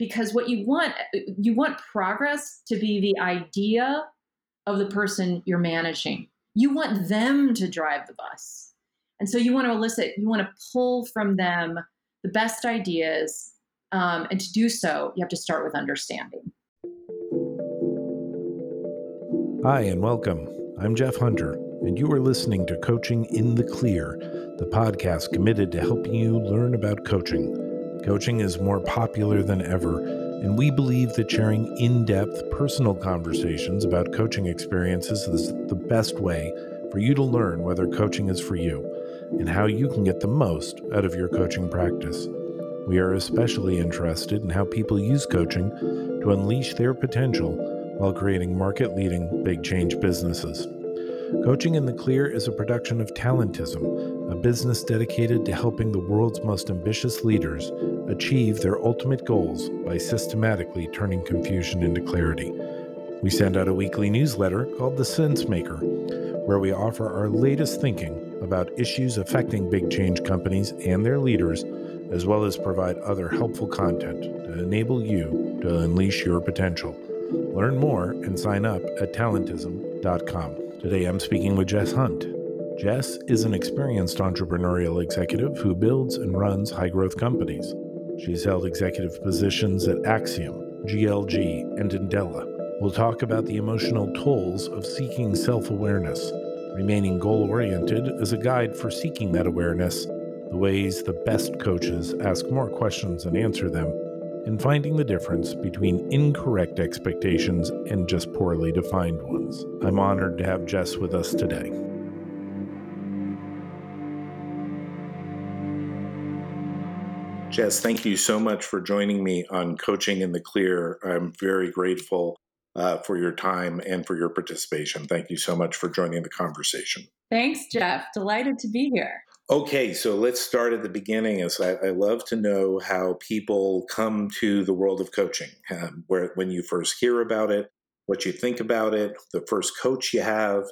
because what you want you want progress to be the idea of the person you're managing. You want them to drive the bus. And so you want to elicit you want to pull from them the best ideas um, and to do so you have to start with understanding. Hi and welcome. I'm jeff hunter and you are listening to coaching in the clear the podcast committed to helping you learn about coaching Coaching is more popular than ever, and we believe that sharing in depth personal conversations about coaching experiences is the best way for you to learn whether coaching is for you and how you can get the most out of your coaching practice. We are especially interested in how people use coaching to unleash their potential while creating market leading big change businesses. Coaching in the Clear is a production of Talentism, a business dedicated to helping the world's most ambitious leaders achieve their ultimate goals by systematically turning confusion into clarity. We send out a weekly newsletter called The Sense Maker, where we offer our latest thinking about issues affecting big change companies and their leaders, as well as provide other helpful content to enable you to unleash your potential. Learn more and sign up at talentism.com. Today I'm speaking with Jess Hunt. Jess is an experienced entrepreneurial executive who builds and runs high growth companies. She's held executive positions at Axiom, GLG, and Andela. We'll talk about the emotional tolls of seeking self awareness, remaining goal oriented as a guide for seeking that awareness, the ways the best coaches ask more questions and answer them, and finding the difference between incorrect expectations and just poorly defined ones. I'm honored to have Jess with us today. Jess, thank you so much for joining me on Coaching in the Clear. I'm very grateful uh, for your time and for your participation. Thank you so much for joining the conversation. Thanks, Jeff. Delighted to be here. Okay, so let's start at the beginning. As I, I love to know how people come to the world of coaching, um, where when you first hear about it, what you think about it, the first coach you have,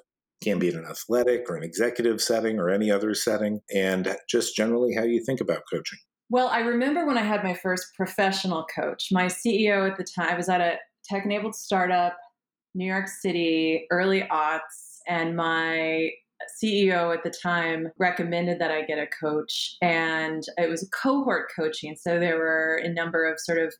can be in an athletic or an executive setting or any other setting, and just generally how you think about coaching. Well, I remember when I had my first professional coach. My CEO at the time I was at a tech enabled startup, New York City, early aughts, and my CEO at the time recommended that I get a coach, and it was a cohort coaching. So there were a number of sort of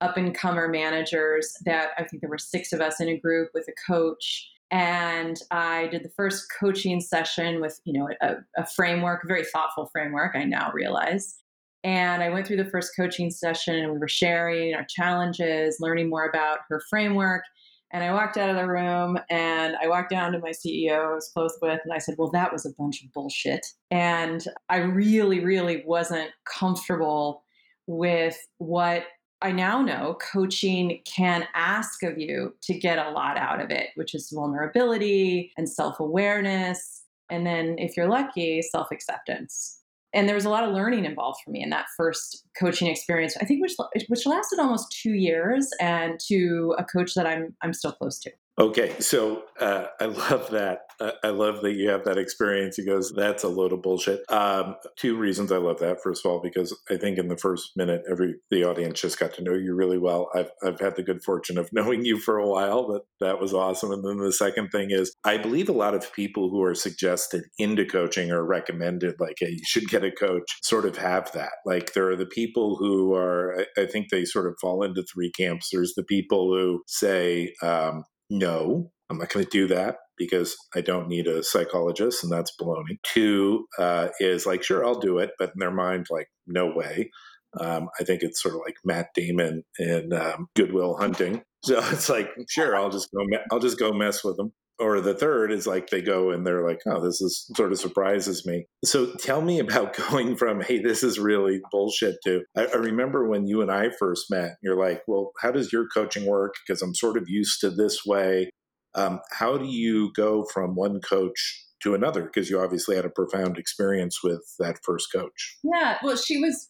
up and comer managers that I think there were six of us in a group with a coach. And I did the first coaching session with, you know, a, a framework, a very thoughtful framework, I now realize. And I went through the first coaching session and we were sharing our challenges, learning more about her framework. And I walked out of the room and I walked down to my CEO I was close with and I said, Well, that was a bunch of bullshit. And I really, really wasn't comfortable with what I now know coaching can ask of you to get a lot out of it, which is vulnerability and self awareness. And then, if you're lucky, self acceptance and there was a lot of learning involved for me in that first coaching experience i think which which lasted almost two years and to a coach that i'm i'm still close to Okay, so uh, I love that. Uh, I love that you have that experience. He goes, "That's a load of bullshit." Um, two reasons I love that. First of all, because I think in the first minute, every the audience just got to know you really well. I've I've had the good fortune of knowing you for a while. but that was awesome. And then the second thing is, I believe a lot of people who are suggested into coaching or recommended, like, "Hey, you should get a coach," sort of have that. Like, there are the people who are. I, I think they sort of fall into three camps. There's the people who say. Um, no, I'm not going to do that because I don't need a psychologist, and that's baloney. Two uh, is like, sure, I'll do it, but in their mind, like, no way. Um, I think it's sort of like Matt Damon in um, Good Will Hunting. So it's like, sure, I'll just go, me- I'll just go mess with them. Or the third is like they go and they're like, oh, this is sort of surprises me. So tell me about going from, hey, this is really bullshit to, I, I remember when you and I first met, you're like, well, how does your coaching work? Because I'm sort of used to this way. Um, how do you go from one coach to another? Because you obviously had a profound experience with that first coach. Yeah. Well, she was,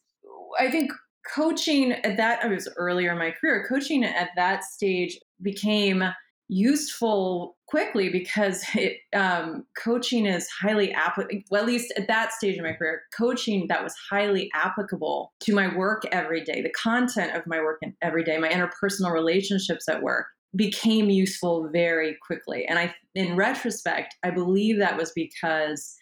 I think, coaching at that, I was earlier in my career, coaching at that stage became useful quickly because it, um, coaching is highly applicable, well, at least at that stage of my career, coaching that was highly applicable to my work every day, the content of my work every day, my interpersonal relationships at work became useful very quickly. And I, in retrospect, I believe that was because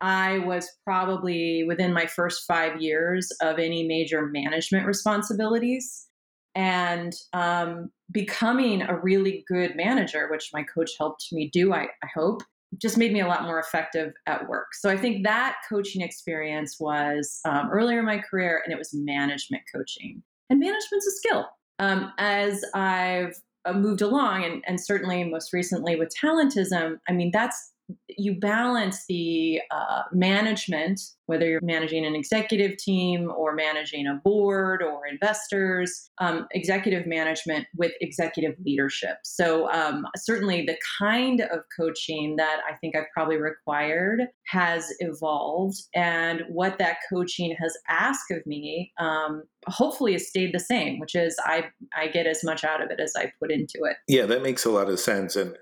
I was probably within my first five years of any major management responsibilities. And um, becoming a really good manager, which my coach helped me do, I, I hope, just made me a lot more effective at work. So I think that coaching experience was um, earlier in my career, and it was management coaching. And management's a skill. Um, as I've uh, moved along, and, and certainly most recently with talentism, I mean, that's you balance the uh, management, whether you're managing an executive team or managing a board or investors, um, executive management with executive leadership. So, um, certainly the kind of coaching that I think I've probably required has evolved. And what that coaching has asked of me, um, hopefully, has stayed the same, which is I, I get as much out of it as I put into it. Yeah, that makes a lot of sense. And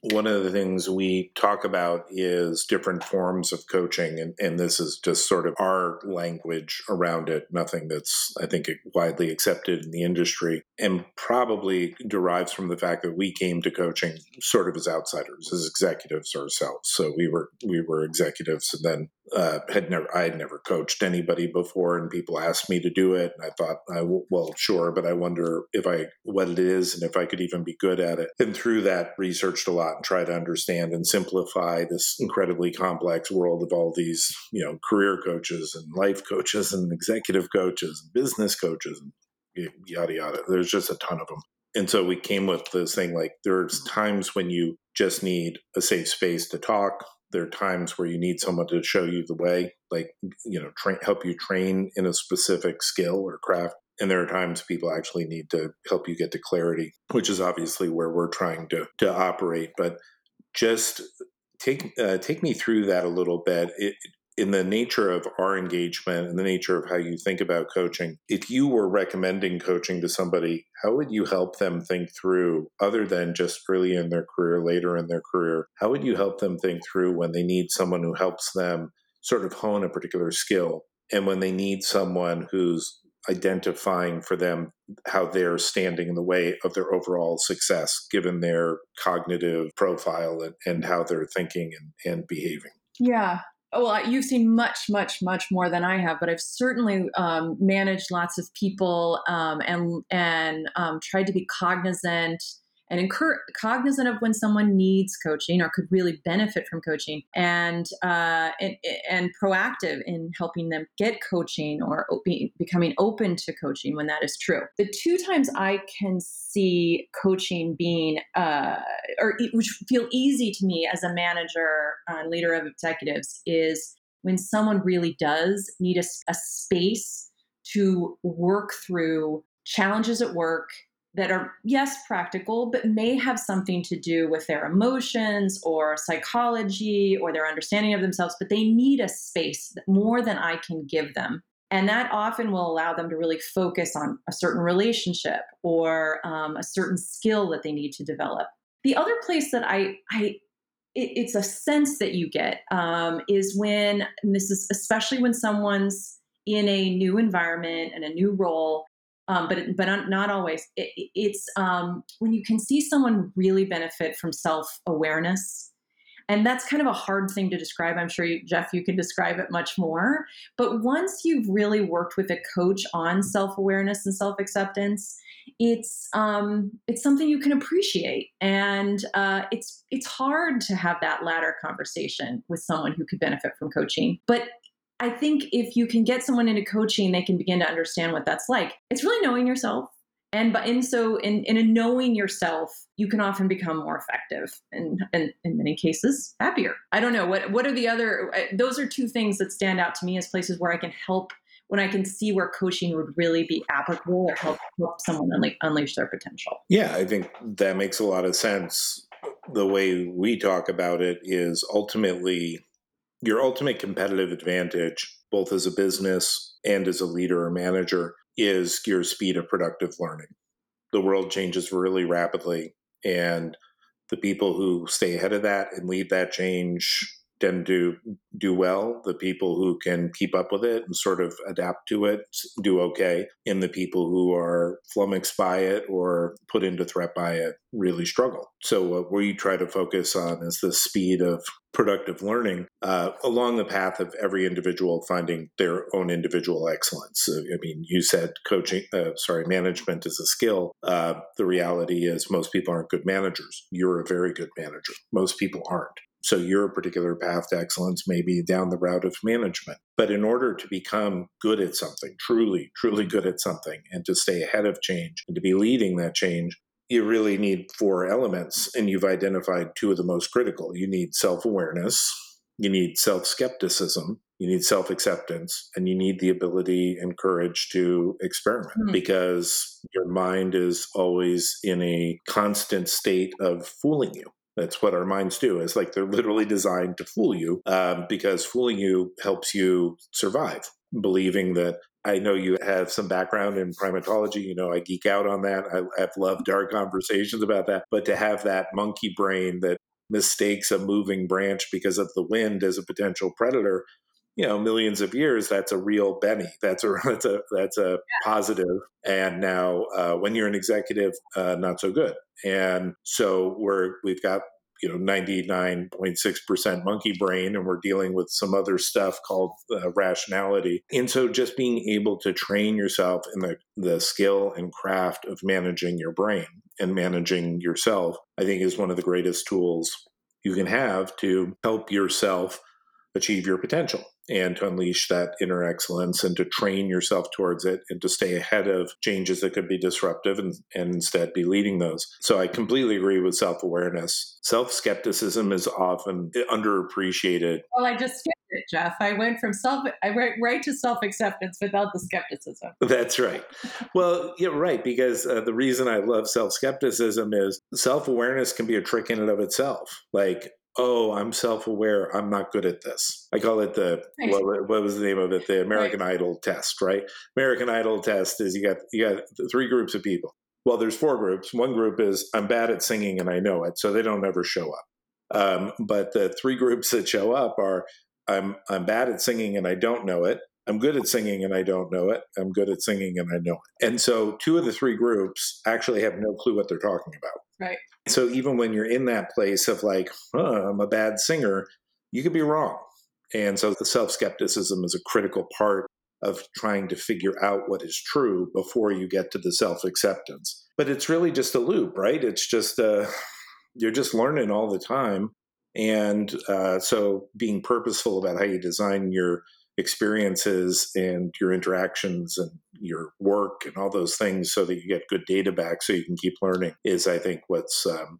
one of the things we talk about is different forms of coaching and, and, this is just sort of our language around it nothing that's i think widely accepted in the industry and probably derives from the fact that we came to coaching sort of as outsiders as executives ourselves. So we were we were executives and then uh, had never I had never coached anybody before, and people asked me to do it, and I thought, I w- well, sure, but I wonder if I what it is and if I could even be good at it. And through that, researched a lot and tried to understand and simplify this incredibly complex world of all these, you know, career coaches and life coaches and executive coaches and business coaches and yada yada. There's just a ton of them. And so we came with this thing like there's times when you just need a safe space to talk there are times where you need someone to show you the way, like you know, train, help you train in a specific skill or craft. And there are times people actually need to help you get to clarity, which is obviously where we're trying to to operate. But just take uh, take me through that a little bit. It, in the nature of our engagement and the nature of how you think about coaching, if you were recommending coaching to somebody, how would you help them think through, other than just early in their career, later in their career, how would you help them think through when they need someone who helps them sort of hone a particular skill and when they need someone who's identifying for them how they're standing in the way of their overall success given their cognitive profile and, and how they're thinking and, and behaving? Yeah well, you've seen much, much, much more than I have, but I've certainly um, managed lots of people um, and and um, tried to be cognizant and incur- cognizant of when someone needs coaching or could really benefit from coaching and, uh, and, and proactive in helping them get coaching or be, becoming open to coaching when that is true. The two times I can see coaching being, uh, or which feel easy to me as a manager and leader of executives is when someone really does need a, a space to work through challenges at work that are, yes, practical, but may have something to do with their emotions or psychology or their understanding of themselves, but they need a space more than I can give them. And that often will allow them to really focus on a certain relationship or um, a certain skill that they need to develop. The other place that I, I it, it's a sense that you get um, is when, this is especially when someone's in a new environment and a new role, um, but but not always. It, it's um, when you can see someone really benefit from self awareness, and that's kind of a hard thing to describe. I'm sure you, Jeff, you can describe it much more. But once you've really worked with a coach on self awareness and self acceptance, it's um, it's something you can appreciate, and uh, it's it's hard to have that latter conversation with someone who could benefit from coaching. But I think if you can get someone into coaching, they can begin to understand what that's like. It's really knowing yourself. And but in so in, in knowing yourself, you can often become more effective and, and in many cases happier. I don't know what what are the other uh, those are two things that stand out to me as places where I can help when I can see where coaching would really be applicable or help, help someone unle- unleash their potential. Yeah, I think that makes a lot of sense. The way we talk about it is ultimately your ultimate competitive advantage, both as a business and as a leader or manager, is your speed of productive learning. The world changes really rapidly, and The people who stay ahead of that and lead that change tend to do well. The people who can keep up with it and sort of adapt to it do okay. And the people who are flummoxed by it or put into threat by it really struggle. So, what we try to focus on is the speed of productive learning uh, along the path of every individual finding their own individual excellence. I mean, you said coaching, uh, sorry, management is a skill. Uh, the reality is most people aren't good managers. You're a very good manager. Most people aren't. So your particular path to excellence may be down the route of management. But in order to become good at something, truly, truly good at something, and to stay ahead of change and to be leading that change, you really need four elements. And you've identified two of the most critical. You need self awareness, you need self skepticism, you need self acceptance, and you need the ability and courage to experiment mm-hmm. because your mind is always in a constant state of fooling you. That's what our minds do. It's like they're literally designed to fool you um, because fooling you helps you survive. Believing that I know you have some background in primatology. You know, I geek out on that. I, I've loved our conversations about that. But to have that monkey brain that mistakes a moving branch because of the wind as a potential predator you know millions of years that's a real benny. That's a that's a that's a positive. And now uh, when you're an executive uh, not so good. And so we're we've got you know 99.6% monkey brain and we're dealing with some other stuff called uh, rationality. And so just being able to train yourself in the, the skill and craft of managing your brain and managing yourself i think is one of the greatest tools you can have to help yourself achieve your potential and to unleash that inner excellence and to train yourself towards it and to stay ahead of changes that could be disruptive and, and instead be leading those. So I completely agree with self awareness. Self skepticism is often underappreciated. Well, I just skipped it, Jeff. I went from self, I went right to self acceptance without the skepticism. That's right. well, you're right, because uh, the reason I love self skepticism is self awareness can be a trick in and of itself. Like, oh, I'm self aware. I'm not good at this. I call it the, what, what, was the name of it? The American right. Idol test, right? American Idol test is you got, you got three groups of people. Well, there's four groups. One group is I'm bad at singing and I know it, so they don't ever show up. Um, but the three groups that show up are I'm I'm bad at singing and I don't know it. I'm good at singing and I don't know it. I'm good at singing and I know it. And so two of the three groups actually have no clue what they're talking about. Right. So even when you're in that place of like, oh, I'm a bad singer, you could be wrong. And so the self skepticism is a critical part of trying to figure out what is true before you get to the self acceptance. But it's really just a loop, right? It's just, uh, you're just learning all the time. And uh, so being purposeful about how you design your experiences and your interactions and your work and all those things so that you get good data back so you can keep learning is i think what's um,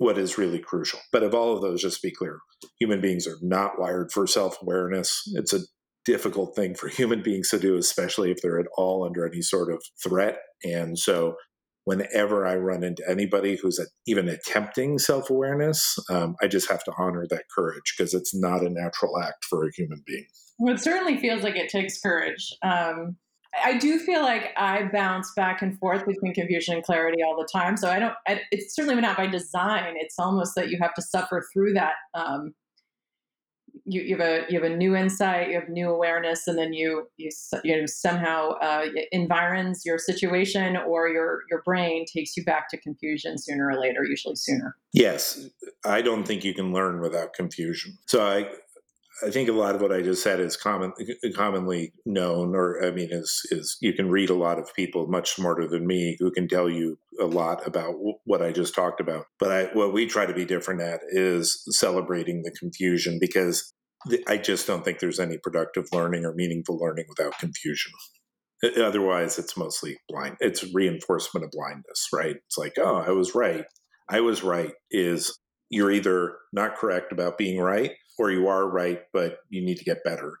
what is really crucial. But of all of those just to be clear human beings are not wired for self-awareness. It's a difficult thing for human beings to do especially if they're at all under any sort of threat. And so whenever I run into anybody who's even attempting self awareness, um, I just have to honor that courage because it's not a natural act for a human being. Well, it certainly feels like it takes courage. Um, I do feel like I bounce back and forth between confusion and clarity all the time. So I don't. I, it's certainly not by design. It's almost that you have to suffer through that. Um, you, you, have a you have a new insight, you have new awareness, and then you you you know somehow uh, environs your situation or your your brain takes you back to confusion sooner or later, usually sooner. Yes, I don't think you can learn without confusion. So I I think a lot of what I just said is common, commonly known, or I mean, is is you can read a lot of people much smarter than me who can tell you a lot about w- what I just talked about. But I, what we try to be different at is celebrating the confusion because I just don't think there's any productive learning or meaningful learning without confusion. Otherwise, it's mostly blind. It's reinforcement of blindness, right? It's like, oh, I was right. I was right. Is you're either not correct about being right or you are right, but you need to get better.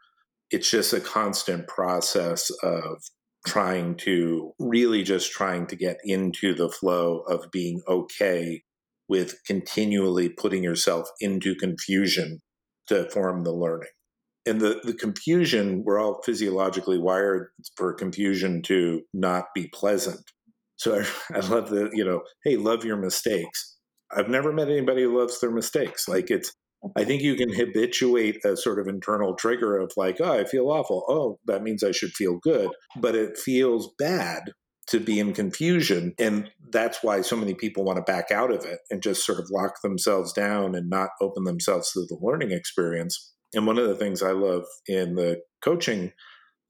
It's just a constant process of trying to really just trying to get into the flow of being okay with continually putting yourself into confusion to form the learning. And the, the confusion, we're all physiologically wired for confusion to not be pleasant. So I, I love the, you know, hey, love your mistakes I've never met anybody who loves their mistakes. Like it's, I think you can habituate a sort of internal trigger of like, oh, I feel awful. Oh, that means I should feel good. But it feels bad to be in confusion. And that's why so many people want to back out of it and just sort of lock themselves down and not open themselves to the learning experience. And one of the things I love in the coaching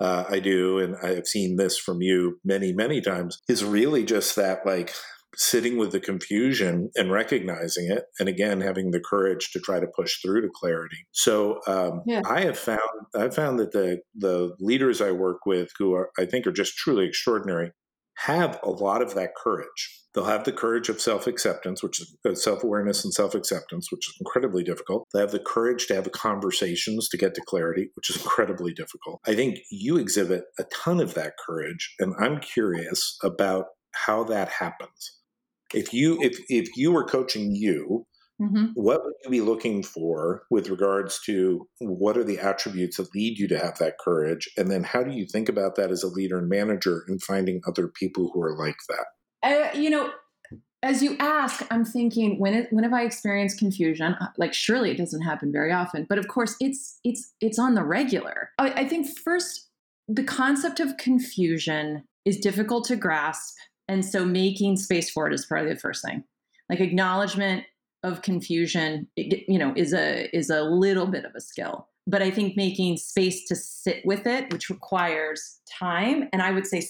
uh, I do, and I've seen this from you many, many times, is really just that like sitting with the confusion and recognizing it and again having the courage to try to push through to clarity so um, yeah. i have found i've found that the the leaders i work with who are i think are just truly extraordinary have a lot of that courage They'll have the courage of self acceptance, which is uh, self awareness and self acceptance, which is incredibly difficult. They have the courage to have conversations to get to clarity, which is incredibly difficult. I think you exhibit a ton of that courage, and I'm curious about how that happens. If you if if you were coaching you, Mm-hmm. What would you be looking for with regards to what are the attributes that lead you to have that courage? And then how do you think about that as a leader and manager in finding other people who are like that? Uh, you know, as you ask, I'm thinking when it, when have I experienced confusion? Uh, like surely it doesn't happen very often, but of course it's it's it's on the regular. I, I think first the concept of confusion is difficult to grasp, and so making space for it is probably the first thing. Like acknowledgement of confusion, it, you know, is a is a little bit of a skill. But I think making space to sit with it, which requires time, and I would say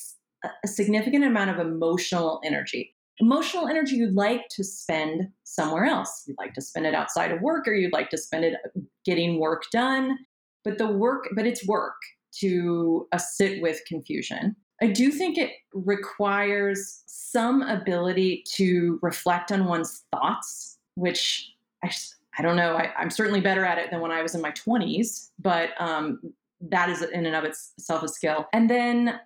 a significant amount of emotional energy. Emotional energy you'd like to spend somewhere else. You'd like to spend it outside of work or you'd like to spend it uh, getting work done. But the work, but it's work to uh, sit with confusion. I do think it requires some ability to reflect on one's thoughts, which I, I don't know. I, am certainly better at it than when I was in my 20s, but um, that is in and of itself a skill. And then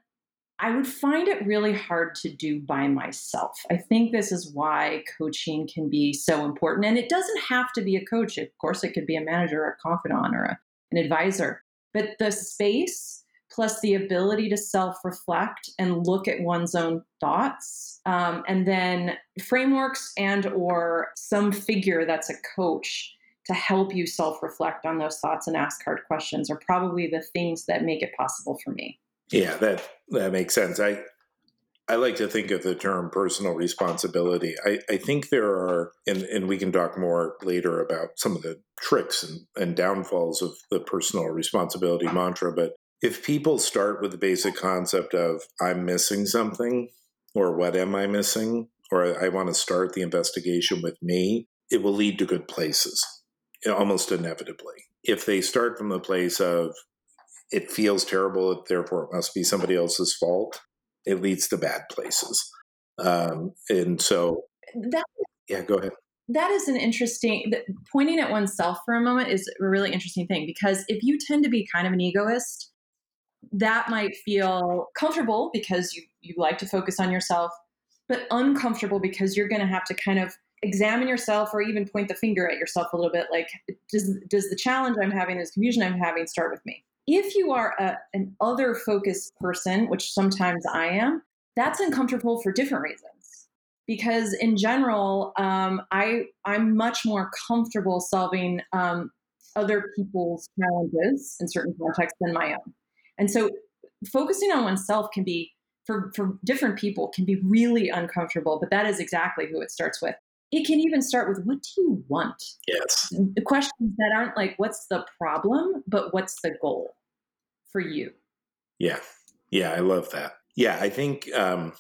I would find it really hard to do by myself. I think this is why coaching can be so important. And it doesn't have to be a coach. Of course, it could be a manager, a confidant, or a, an advisor. But the space plus the ability to self reflect and look at one's own thoughts um, and then frameworks and or some figure that's a coach to help you self reflect on those thoughts and ask hard questions are probably the things that make it possible for me yeah, that that makes sense. I I like to think of the term personal responsibility. I, I think there are, and, and we can talk more later about some of the tricks and, and downfalls of the personal responsibility mantra. But if people start with the basic concept of I'm missing something, or what am I missing, or I want to start the investigation with me, it will lead to good places, almost inevitably. If they start from the place of it feels terrible, therefore it must be somebody else's fault. It leads to bad places. Um, and so, that, yeah, go ahead. That is an interesting, pointing at oneself for a moment is a really interesting thing because if you tend to be kind of an egoist, that might feel comfortable because you, you like to focus on yourself, but uncomfortable because you're going to have to kind of examine yourself or even point the finger at yourself a little bit like does does the challenge i'm having this confusion i'm having start with me if you are a, an other focused person, which sometimes I am, that's uncomfortable for different reasons. Because in general, um, I I'm much more comfortable solving um, other people's challenges in certain contexts than my own. And so, focusing on oneself can be for for different people can be really uncomfortable. But that is exactly who it starts with. It can even start with what do you want? Yes. The questions that aren't like what's the problem, but what's the goal for you? Yeah. Yeah, I love that. Yeah, I think um,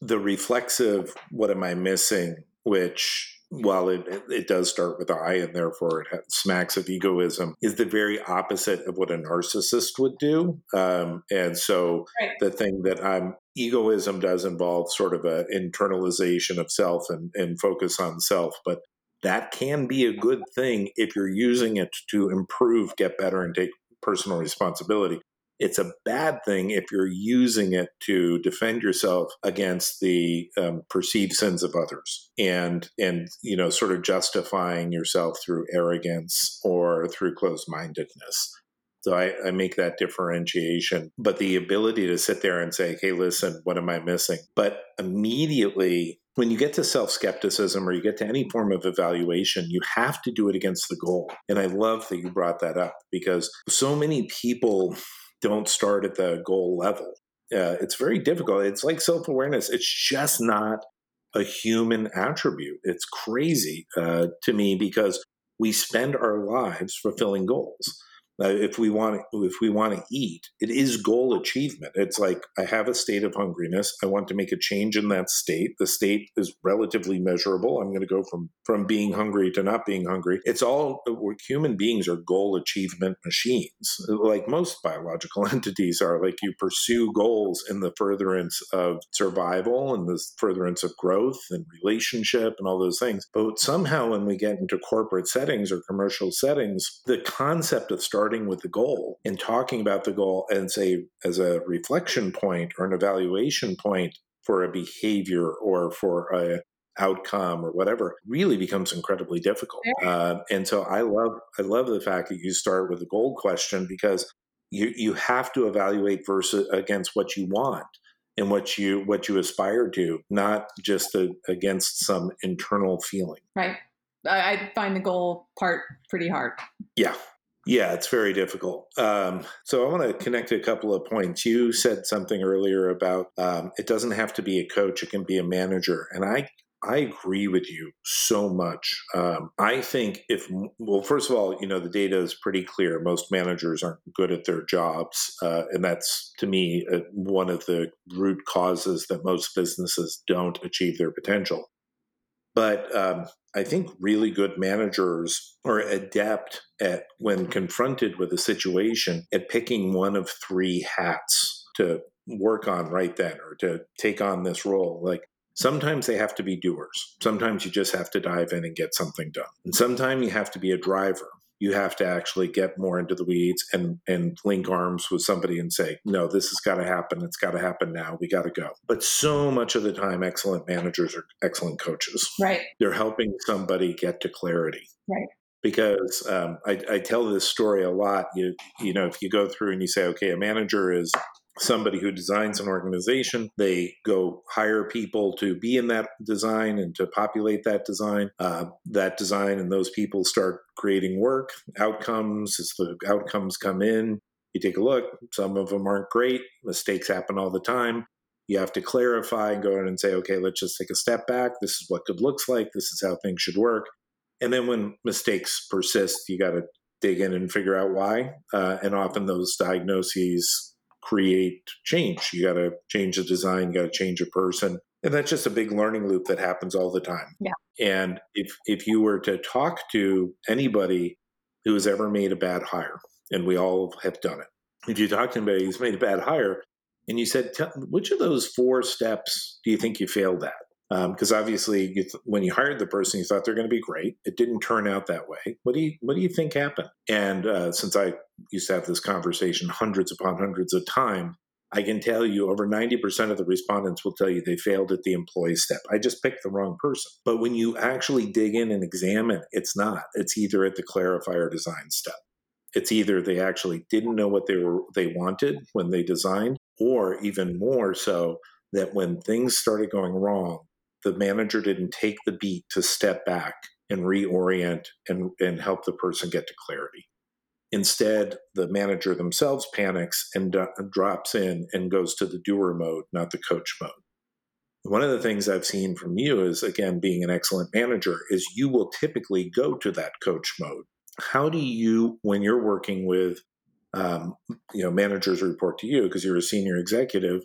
the reflexive what am I missing, which while it, it does start with I and therefore it smacks of egoism, is the very opposite of what a narcissist would do. Um, and so right. the thing that I'm egoism does involve sort of an internalization of self and, and focus on self, but that can be a good thing if you're using it to improve, get better, and take personal responsibility. It's a bad thing if you're using it to defend yourself against the um, perceived sins of others, and and you know, sort of justifying yourself through arrogance or through closed mindedness. So I, I, make that differentiation. But the ability to sit there and say, hey, listen, what am I missing? But immediately when you get to self skepticism or you get to any form of evaluation, you have to do it against the goal. And I love that you brought that up because so many people don't start at the goal level. Uh, it's very difficult. It's like self awareness, it's just not a human attribute. It's crazy uh, to me because we spend our lives fulfilling goals. Uh, if we want if we want to eat, it is goal achievement. It's like I have a state of hungriness. I want to make a change in that state. The state is relatively measurable. I'm going to go from from being hungry to not being hungry. It's all human beings are goal achievement machines, like most biological entities are. Like you pursue goals in the furtherance of survival and the furtherance of growth and relationship and all those things. But somehow, when we get into corporate settings or commercial settings, the concept of starting starting with the goal and talking about the goal and say as a reflection point or an evaluation point for a behavior or for a outcome or whatever really becomes incredibly difficult. Uh, and so i love i love the fact that you start with a goal question because you you have to evaluate versus against what you want and what you what you aspire to not just a, against some internal feeling. Right. I find the goal part pretty hard. Yeah, yeah, it's very difficult. Um, so I want to connect a couple of points. You said something earlier about um, it doesn't have to be a coach; it can be a manager, and I I agree with you so much. Um, I think if well, first of all, you know the data is pretty clear. Most managers aren't good at their jobs, uh, and that's to me uh, one of the root causes that most businesses don't achieve their potential. But um, I think really good managers are adept at, when confronted with a situation, at picking one of three hats to work on right then or to take on this role. Like sometimes they have to be doers. Sometimes you just have to dive in and get something done. And sometimes you have to be a driver you have to actually get more into the weeds and and link arms with somebody and say no this has got to happen. It's got to happen now. We got to go. But so much of the time excellent managers are excellent coaches. Right. They're helping somebody get to clarity. Right. Because um, I, I tell this story a lot. You you know if you go through and you say okay a manager is somebody who designs an organization. They go hire people to be in that design and to populate that design. Uh, that design and those people start creating work outcomes. As the outcomes come in, you take a look. Some of them aren't great. Mistakes happen all the time. You have to clarify and go in and say, okay, let's just take a step back. This is what good looks like. This is how things should work. And then when mistakes persist, you got to dig in and figure out why. Uh, and often those diagnoses create change. You got to change the design, you got to change a person. And that's just a big learning loop that happens all the time. Yeah. And if if you were to talk to anybody who has ever made a bad hire, and we all have done it, if you talk to anybody who's made a bad hire, and you said, which of those four steps do you think you failed at? Because um, obviously you th- when you hired the person you thought they're going to be great. It didn't turn out that way. What do you what do you think happened? And uh, since i used to have this conversation hundreds upon hundreds of times i can tell you over 90% of the respondents will tell you they failed at the employee step. I just picked the wrong person. But when you actually dig in and examine it's not. It's either at the clarifier design step. It's either they actually didn't know what they were they wanted when they designed or even more so that when things started going wrong the manager didn't take the beat to step back and reorient and, and help the person get to clarity. Instead, the manager themselves panics and uh, drops in and goes to the doer mode, not the coach mode. One of the things I've seen from you is, again, being an excellent manager, is you will typically go to that coach mode. How do you, when you're working with, um, you know, managers report to you because you're a senior executive,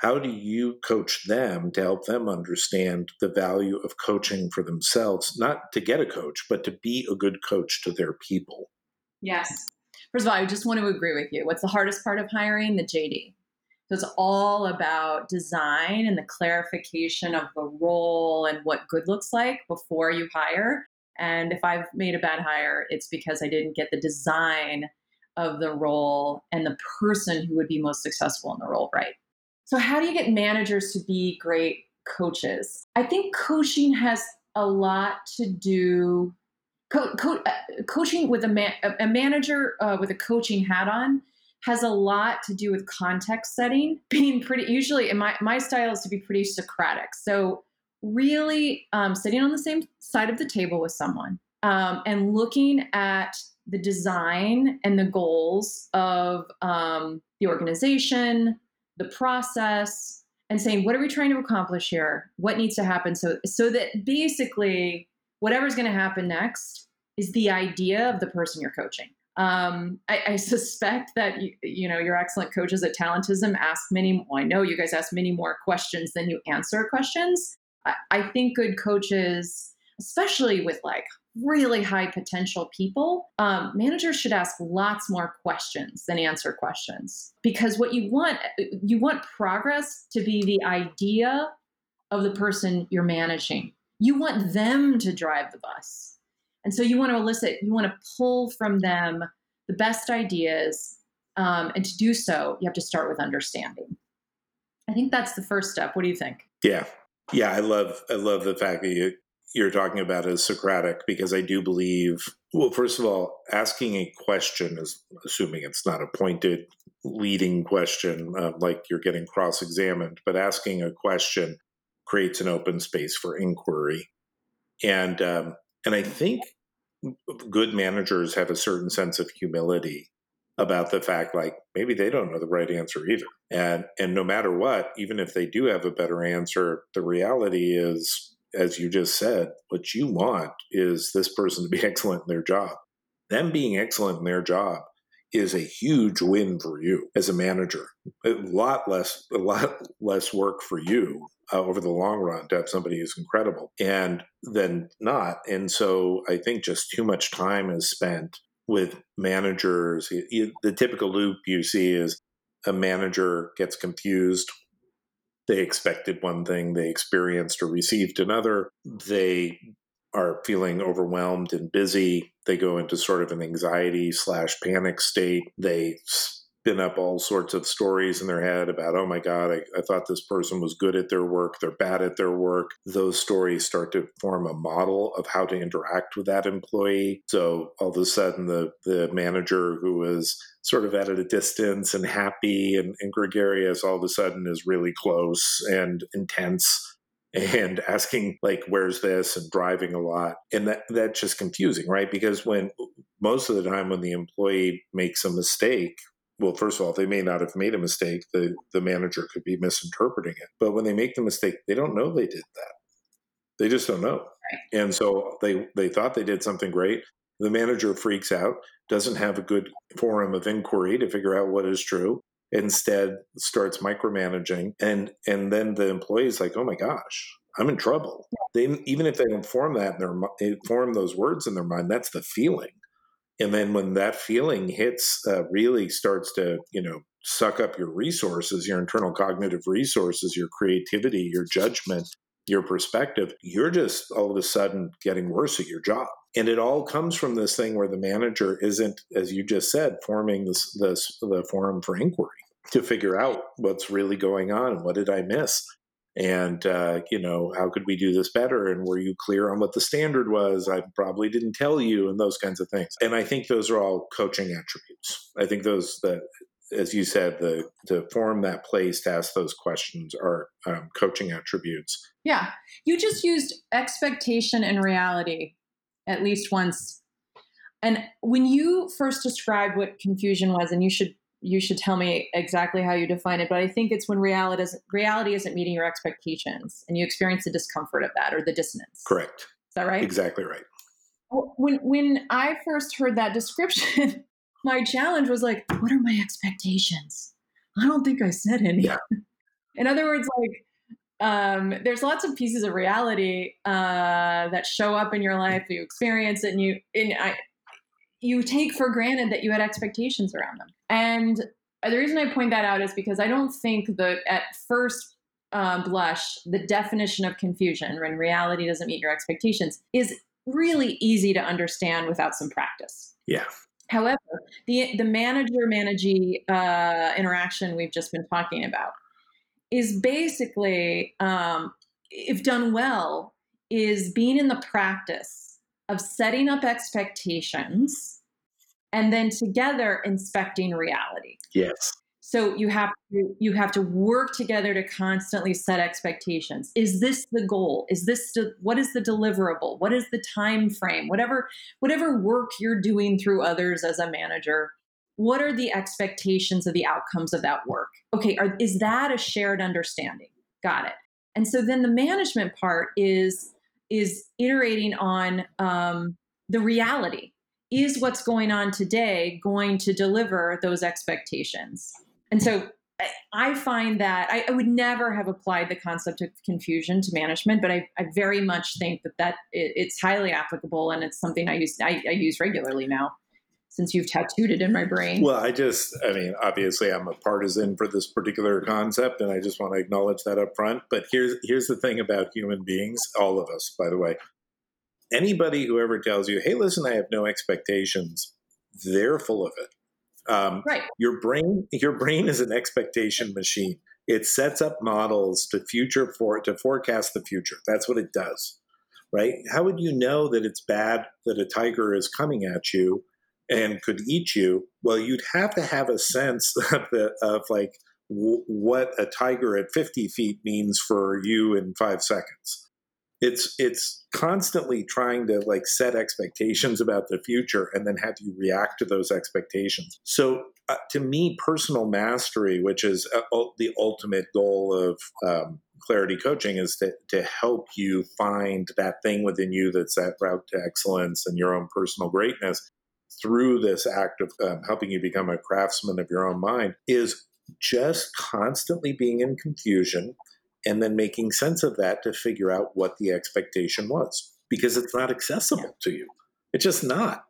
how do you coach them to help them understand the value of coaching for themselves? Not to get a coach but to be a good coach to their people. Yes. First of all i just want to agree with you. What's the hardest part of hiring? The jd so it's all about design and the clarification of the role and what good looks like before you hire. And if i've made a bad hire it's because i didn't get the design of the role and the person who would be most successful in the role right so, how do you get managers to be great coaches? I think coaching has a lot to do. Co- co- uh, coaching with a, a manager uh, with a coaching hat on has a lot to do with context setting. Being pretty usually, in my my style is to be pretty Socratic. So really um, sitting on the same side of the table with someone um, and looking at the design and the goals of um, the organization, the process, and saying, what are we trying to accomplish here? What needs to happen? So, so that basically, whatever's going to happen next is the idea of the person you're coaching. Um, I, I, suspect that you, you, know your excellent coaches at Talentism ask many. Well, I know you guys ask many more questions than you answer questions. I, I think good coaches, especially with like really high potential people, um, managers should ask lots more questions than answer questions because what you want you want progress to be the idea of the person you're managing. You want them to drive the bus. And so you want to elicit, you want to pull from them the best ideas. Um, and to do so, you have to start with understanding. I think that's the first step. What do you think? Yeah. Yeah, I love I love the fact that you you're talking about as Socratic because I do believe, well, first of all, asking a question is assuming it's not a pointed leading question uh, like you're getting cross examined, but asking a question creates an open space for inquiry. And um, and I think good managers have a certain sense of humility about the fact like maybe they don't know the right answer either and and no matter what even if they do have a better answer the reality is as you just said, what you want is this person to be excellent in their job. Them being excellent in their job is a huge win for you as a manager. A lot less, a lot less work for you uh, over the long run to have somebody who's incredible, and then not. And so I think just too much time is spent with managers. The typical loop you see is a manager gets confused they expected one thing, they experienced or received another. They are feeling overwhelmed and busy. They go into sort of an anxiety slash panic state. They spin up all sorts of stories in their head about, oh my God, I, I, thought this person was good at their work, they're bad at their work. Those stories start to form a model of how to interact with that employee. So all of a sudden, the, the manager who was sort of at a distance and happy and, and gregarious all of a sudden is really close and intense and asking like where's this and driving a lot and that that's just confusing right because when most of the time when the employee makes a mistake well, first of all, they may not have made a mistake. The the manager could be misinterpreting it. But when they make the mistake, they don't know they did that. They just don't know. Right. And so they they thought they did something great. The manager freaks out, doesn't have a good forum of inquiry to figure out what is true. Instead, starts micromanaging, and and then the employee's like, "Oh my gosh, I'm in trouble." They even if they don't form that in their form those words in their mind, that's the feeling and then when that feeling hits uh, really starts to you know suck up your resources your internal cognitive resources your creativity your judgment your perspective you're just all of a sudden getting worse at your job. And it all comes from this thing where the manager isn't as you just said forming this, this the forum for inquiry to figure out what's really going on and what did i miss and uh, you know how could we do this better? And were you clear on what the standard was? I probably didn't tell you and those kinds of things. And i think those are all coaching attributes. I think those that as you said the to form that place to ask those questions are um, coaching attributes. Yeah. You just used expectation and reality at least once. And when you first described what confusion was and you should you should tell me exactly how you define it. But I think it's when reality isn't, reality isn't meeting your expectations and you experience the discomfort of that or the dissonance. Correct. Is that right? Exactly right. When when I first heard that description, my challenge was like, what are my expectations? I don't think I said any. Yeah. In other words, like um, there's lots of pieces of reality uh, that show up in your life. You experience it, and you and I, you take for granted that you had expectations around them. And the reason I point that out is because I don't think that at first uh, blush, the definition of confusion when reality doesn't meet your expectations is really easy to understand without some practice. Yeah. However, the the manager managee uh, interaction we've just been talking about is basically, um, if done well, is being in the practice of setting up expectations and then together inspecting reality. Yes. So you have to you have to work together to constantly set expectations. Is this the goal? Is this the, what is the deliverable? What is the time frame? Whatever whatever work you're doing through others as a manager, what are the expectations of the outcomes of that work? Okay, are, is that a shared understanding? Got it. And so then the management part is is iterating on um, the reality. Is what's going on today going to deliver those expectations? And so I find that I, I, would never have applied the concept of confusion to management, but I, I very much think that that it, it's highly applicable and it's something I use I, I, use regularly now. Since you've tattooed it in my brain. Well, I just, I mean, obviously, I'm a partisan for this particular concept, and I just want to acknowledge that up front. But here's here's the thing about human beings, all of us, by the way. Anybody who ever tells you, "Hey, listen, I have no expectations," they're full of it um, right. Your brain, your brain is an expectation machine. It sets up models to future for to forecast the future. That's what it does, right? How would you know that it's bad that a tiger is coming at you and could eat you? Well, you'd have to have a sense of the of like w- what a tiger at 50 feet means for you in five seconds it's it's constantly trying to like set expectations about the future and then have you react to those expectations. So uh, to me personal mastery which is uh, the ultimate goal of um, clarity coaching is to, to help you find that thing within you that's that route to excellence and your own personal greatness through this act of um, helping you become a craftsman of your own mind is just constantly being in confusion and then making sense of that to figure out what the expectation was because it's not accessible yeah. to you. It's just not.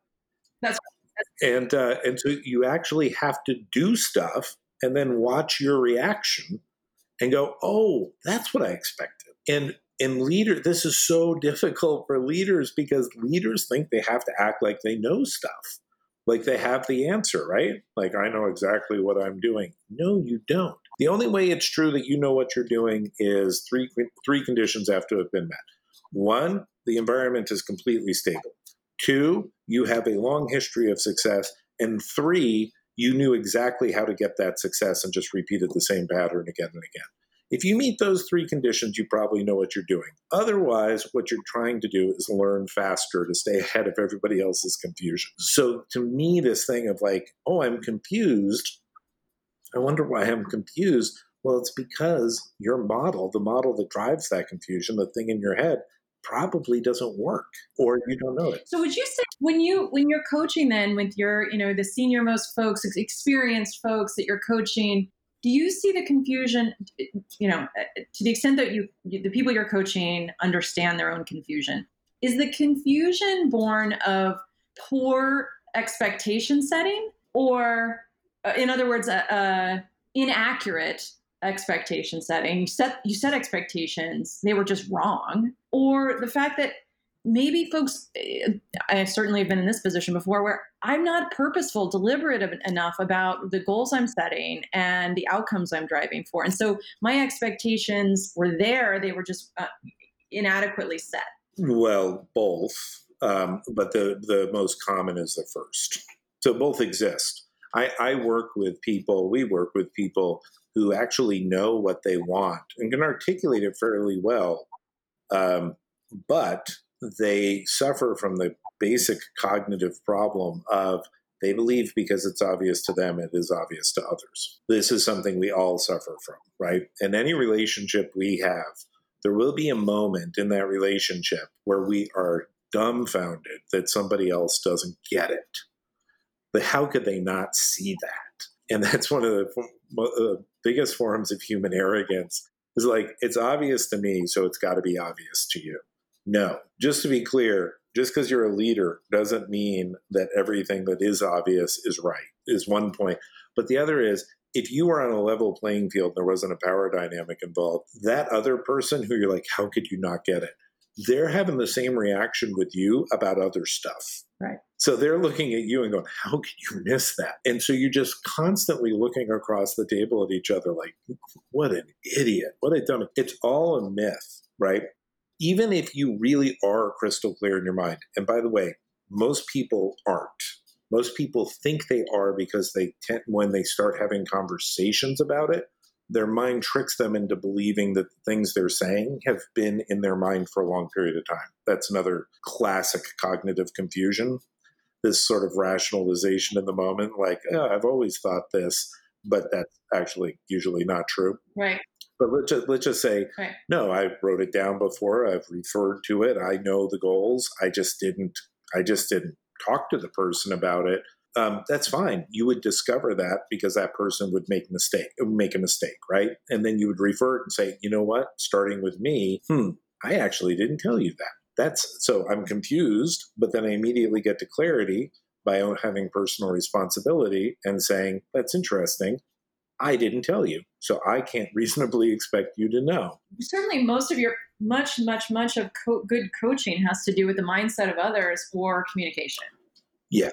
That's, that's and uh, and so you actually have to do stuff and then watch your reaction and go, oh, that's what I expected. And and leader, this is so difficult for leaders because leaders think they have to act like they know stuff, like they have the answer, right? Like I know exactly what I'm doing. No, you don't. The only way it's true that you know what you're doing is three three conditions have to have been met. One, the environment is completely stable. Two, you have a long history of success. And three, you knew exactly how to get that success and just repeated the same pattern again and again. If you meet those three conditions, you probably know what you're doing. Otherwise, what you're trying to do is learn faster to stay ahead of everybody else's confusion. So to me, this thing of like, oh, I'm confused, I wonder why I'm confused. Well, it's because your model, the model that drives that confusion, the thing in your head, probably doesn't work or you don't know it. So would you say when you when you're coaching then with your, you know, the senior most folks, experienced folks that you're coaching, do you see the confusion you know to the extent that you the people you're coaching understand their own confusion is the confusion born of poor expectation setting or uh, in other words, a, inaccurate expectation setting. You set you set expectations; they were just wrong, or the fact that maybe folks uh, i certainly have been in this position before where i'm not purposeful deliberate enough about the goals i'm setting and the outcomes i'm driving for. And so my expectations were there. They were just uh, inadequately set. Well both um, but the the most common is the first. So both exist. I, I work with people, we work with people who actually know what they want and can articulate it fairly well, um, but they suffer from the basic cognitive problem of they believe because it's obvious to them, it is obvious to others. This is something we all suffer from, right? In any relationship we have, there will be a moment in that relationship where we are dumbfounded that somebody else doesn't get it but how could they not see that? And that's one of the uh, biggest forms of human arrogance. Is like it's obvious to me, so it's got to be obvious to you. No, just to be clear, just because you're a leader doesn't mean that everything that is obvious is right. Is one point, but the other is if you were on a level playing field, and there wasn't a power dynamic involved. That other person who you're like, how could you not get it? They're having the same reaction with you about other stuff. Right. So they're looking at you and going, How could you miss that? And so you're just constantly looking across the table at each other like, What an idiot. What a dumb. It's all a myth, right? Even if you really are crystal clear in your mind, and by the way, most people aren't. Most people think they are because they tend, when they start having conversations about it, their mind tricks them into believing that the things they're saying have been in their mind for a long period of time. That's another classic cognitive confusion. This sort of rationalization in the moment, like, oh, I've always thought this, but that's actually usually not true. Right. But let's just, let's just say, right. no, I wrote it down before. I've referred to it. I know the goals. I just didn't. I just didn't talk to the person about it. Um, that's fine. You would discover that because that person would make mistake, make a mistake, right? And then you would refer it and say, you know what? Starting with me, hmm, I actually didn't tell you that. That's so I'm confused, but then I immediately get to clarity by having personal responsibility and saying, that's interesting. I didn't tell you. So I can't reasonably expect you to know. Certainly, most of your much, much, much of co- good coaching has to do with the mindset of others or communication. Yes.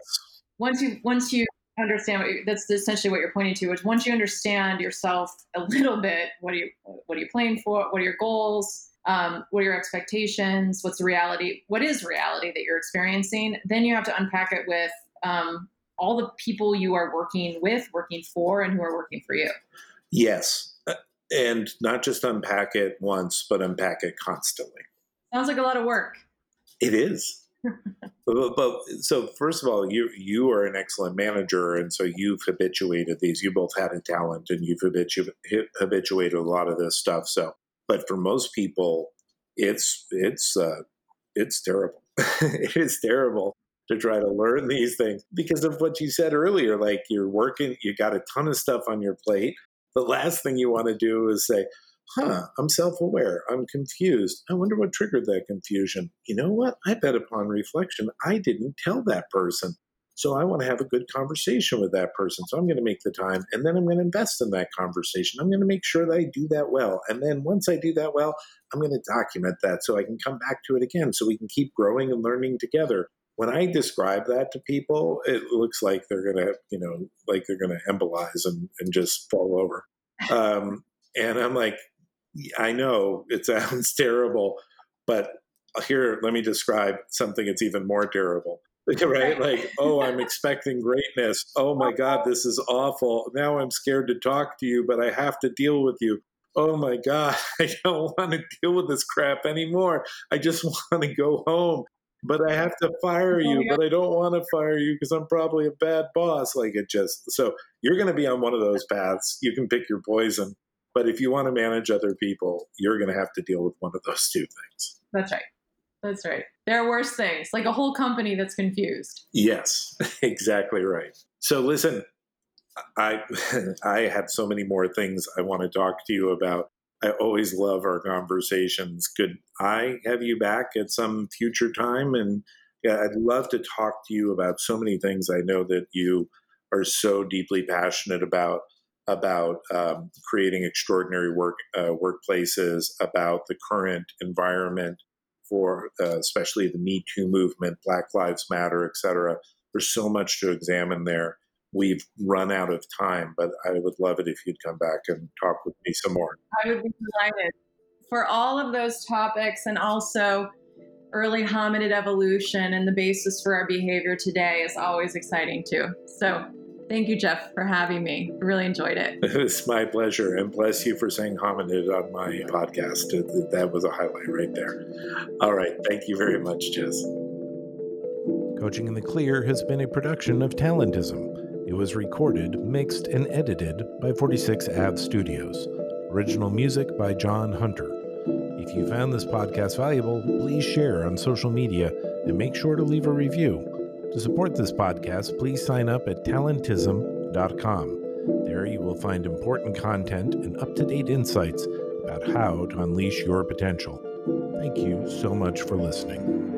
Once you once you understand what you, that's essentially what you're pointing to, is once you understand yourself a little bit, what are you what are you playing for? What are your goals? Um, what are your expectations? What's the reality? What is reality that you're experiencing? Then you have to unpack it with um, all the people you are working with, working for, and who are working for you. Yes. Uh, and not just unpack it once, but unpack it constantly. Sounds like a lot of work. It is. but, but, so first of all, you you are an excellent manager, and so you've habituated these. You both had a talent, and you've habitu- habituated a lot of this stuff. So, but for most people, it's it's uh, it's terrible. it is terrible to try to learn these things because of what you said earlier. Like you're working, you got a ton of stuff on your plate. The last thing you want to do is say, huh, I'm self aware. I'm confused. I wonder what triggered that confusion. You know what? I bet upon reflection, I didn't tell that person. So I want to have a good conversation with that person. So I'm going to make the time and then I'm going to invest in that conversation. I'm going to make sure that I do that well. And then once I do that well, I'm going to document that so I can come back to it again so we can keep growing and learning together when I describe that to people, it looks like they're gonna, you know, like they're gonna embolize and, and just fall over. Um, and I'm like, I know it sounds terrible, but here, let me describe something that's even more terrible. right? Like, oh, I'm expecting greatness. Oh my God, this is awful. Now I'm scared to talk to you, but I have to deal with you. Oh my God, I don't want to deal with this crap anymore. I just want to go home but I have to fire you, but I don't want to fire you because I'm probably a bad boss. Like it just, so you're going to be on one of those paths. You can pick your poison. But if you want to manage other people, you're going to have to deal with one of those two things. That's right. That's right. There are worse things, like a whole company that's confused. Yes, exactly right. So listen, I I have so many more things I want to talk to you about. I always love our conversations. Could I have you back at some future time? And yeah, I'd love to talk to you about so many things I know that you are so deeply passionate about about um, creating extraordinary work uh, workplaces, about the current environment for uh, especially the Me Too movement, Black Lives Matter, et cetera. There's so much to examine there we've run out of time, but I would love it if you'd come back and talk with me some more. I would be delighted. For all of those topics and also early hominid evolution and the basis for our behavior today is always exciting too. So thank you, Jeff, for having me. I really enjoyed it. It's my pleasure. And bless you for saying hominid on my podcast. That was a highlight right there. All right. Thank you very much, Jess. Coaching in the Clear has been a production of Talentism. It was recorded, mixed, and edited by 46 Ave Studios. Original music by John Hunter. If you found this podcast valuable, please share on social media and make sure to leave a review. To support this podcast, please sign up at talentism.com. There you will find important content and up to date insights about how to unleash your potential. Thank you so much for listening.